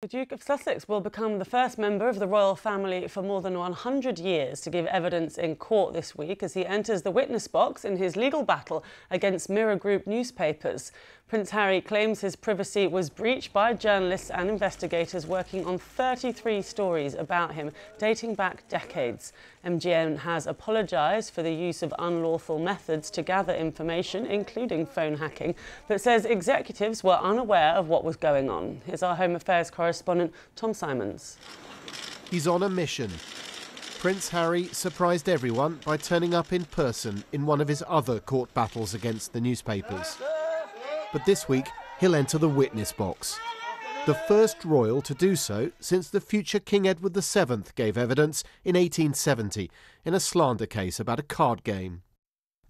The Duke of Sussex will become the first member of the royal family for more than 100 years to give evidence in court this week as he enters the witness box in his legal battle against Mirror Group newspapers. Prince Harry claims his privacy was breached by journalists and investigators working on 33 stories about him dating back decades. MGN has apologised for the use of unlawful methods to gather information, including phone hacking, but says executives were unaware of what was going on. Here's our Home Affairs correspondent, Tom Symonds. He's on a mission. Prince Harry surprised everyone by turning up in person in one of his other court battles against the newspapers but this week he'll enter the witness box. The first royal to do so since the future King Edward VII gave evidence in 1870 in a slander case about a card game.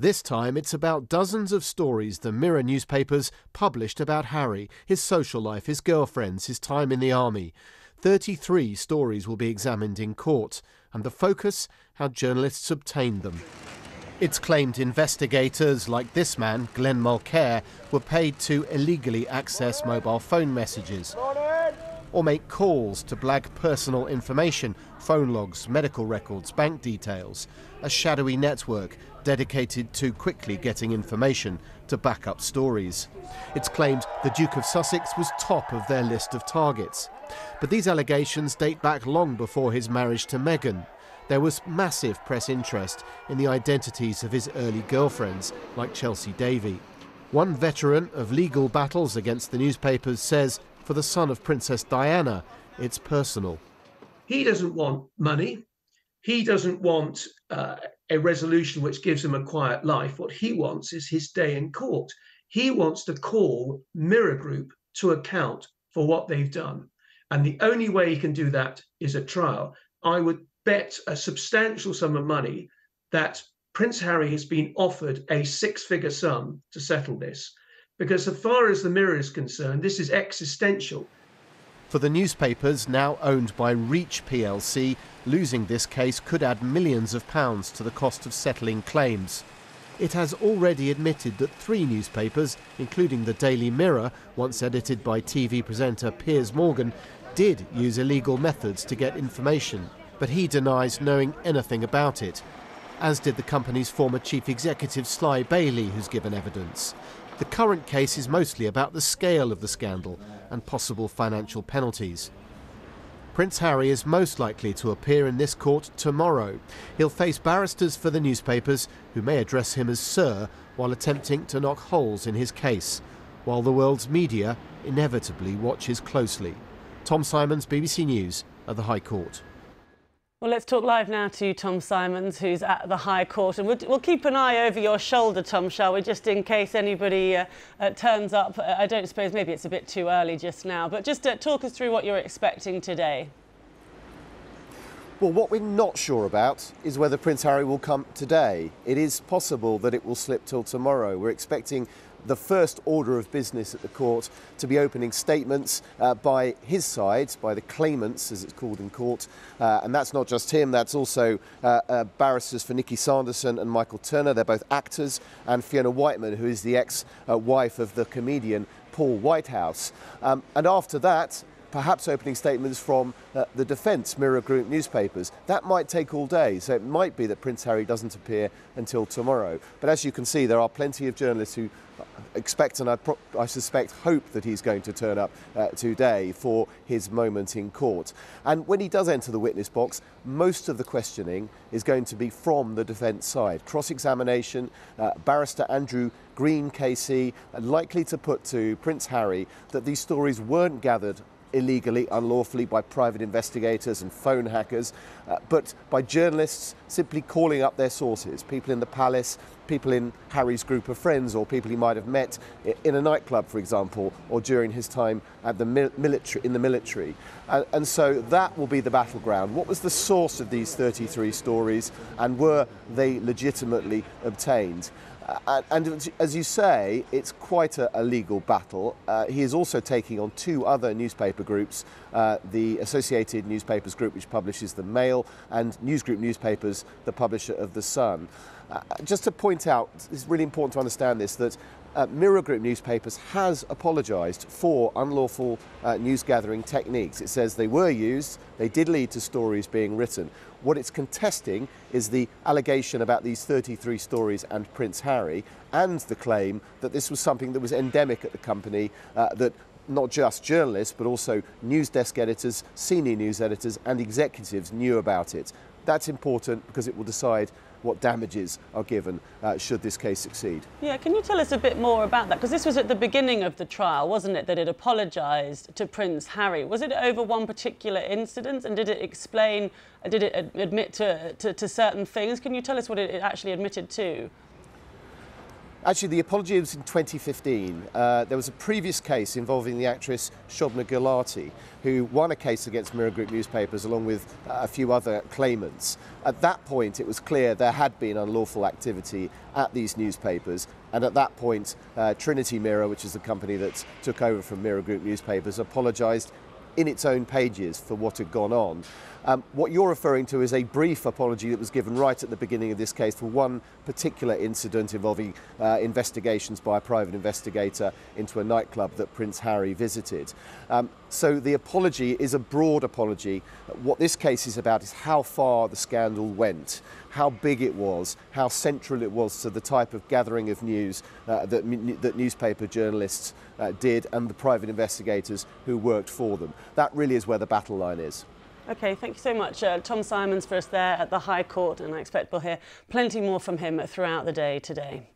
This time it's about dozens of stories the Mirror newspapers published about Harry, his social life, his girlfriends, his time in the army. 33 stories will be examined in court, and the focus how journalists obtained them. It's claimed investigators like this man, Glenn Mulcaire, were paid to illegally access mobile phone messages or make calls to blag personal information, phone logs, medical records, bank details, a shadowy network dedicated to quickly getting information to back up stories. It's claimed the Duke of Sussex was top of their list of targets. But these allegations date back long before his marriage to Meghan. There was massive press interest in the identities of his early girlfriends, like Chelsy Davy. One veteran of legal battles against the newspapers says for the son of Princess Diana, it's personal. He doesn't want money. He doesn't want uh, a resolution which gives him a quiet life. What he wants is his day in court. He wants to call Mirror Group to account for what they've done. And the only way he can do that is a trial. I would bet a substantial sum of money that Prince Harry has been offered a six figure sum to settle this. Because, as far as the Mirror is concerned, this is existential. For the newspapers, now owned by Reach plc, losing this case could add millions of pounds to the cost of settling claims. It has already admitted that three newspapers, including the Daily Mirror, once edited by TV presenter Piers Morgan, did use illegal methods to get information but he denies knowing anything about it, as did the company's former chief executive Sly Bailey, who's given evidence. The current case is mostly about the scale of the scandal and possible financial penalties. Prince Harry is most likely to appear in this court tomorrow. He'll face barristers for the newspapers who may address him as Sir while attempting to knock holes in his case, while the world's media inevitably watches closely. Tom Symonds, BBC News, at the High Court. Well, let's talk live now to Tom Symonds, who's at the High Court. And we'll, we'll keep an eye over your shoulder, Tom, shall we, just in case anybody uh, uh, turns up. I don't suppose maybe it's a bit too early just now, but just uh, talk us through what you're expecting today. Well, what we're not sure about is whether Prince Harry will come today. It is possible that it will slip till tomorrow. We're expecting the first order of business at the court to be opening statements uh, by his side, by the claimants, as it's called in court. Uh, and that's not just him, that's also uh, uh barristers for Nikki Sanderson and Michael Turner. They're both actors, and Fiona Wightman, who is the ex wife of the comedian Paul Whitehouse. Um, and after that, perhaps opening statements from uh, the defence Mirror Group newspapers. That might take all day, so it might be that Prince Harry doesn't appear until tomorrow. But as you can see, there are plenty of journalists who expect and I, I suspect hope that he's going to turn up uh, today for his moment in court. And when he does enter the witness box, most of the questioning is going to be from the defence side. Cross examination, uh, barrister Andrew Green KC, likely to put to Prince Harry that these stories weren't gathered illegally, unlawfully by private investigators and phone hackers, uh, but by journalists simply calling up their sources, people in the palace, people in Harry's group of friends, or people he might have met in a nightclub, for example, or during his time at the military, in the military. Uh, and so that will be the battleground. What was the source of these 33 stories, and were they legitimately obtained? Uh, and as you say, it's quite a, a legal battle. Uh, he is also taking on two other newspaper groups, uh, the Associated Newspapers Group, which publishes the Mail, and Newsgroup Newspapers, the publisher of The Sun. Uh, just to point out, it's really important to understand this, that uh, Mirror Group Newspapers has apologised for unlawful uh, news gathering techniques. It says they were used, they did lead to stories being written. What it's contesting is the allegation about these 33 stories and Prince Harry, and the claim that this was something that was endemic at the company, uh, that not just journalists, but also news desk editors, senior news editors, and executives knew about it. That's important because it will decide what damages are given uh, should this case succeed. Yeah, can you tell us a bit more about that? Because this was at the beginning of the trial, wasn't it, that it apologised to Prince Harry? Was it over one particular incident and did it explain, did it admit to, to, to certain things? Can you tell us what it actually admitted to? Actually, the apology was in 2015. Uh, there was a previous case involving the actress Shobna Gulati, who won a case against Mirror Group newspapers along with uh, a few other claimants. At that point, it was clear there had been unlawful activity at these newspapers, and at that point, uh, Trinity Mirror, which is the company that took over from Mirror Group newspapers, apologised in its own pages for what had gone on. Um, what you're referring to is a brief apology that was given right at the beginning of this case for one particular incident involving uh, investigations by a private investigator into a nightclub that Prince Harry visited. Um, so the apology is a broad apology. What this case is about is how far the scandal went, how big it was, how central it was to the type of gathering of news uh, that, that newspaper journalists uh, did and the private investigators who worked for them. That really is where the battle line is. Okay, thank you so much. Uh, Tom Symonds for us there at the High Court, and I expect we'll hear plenty more from him throughout the day today.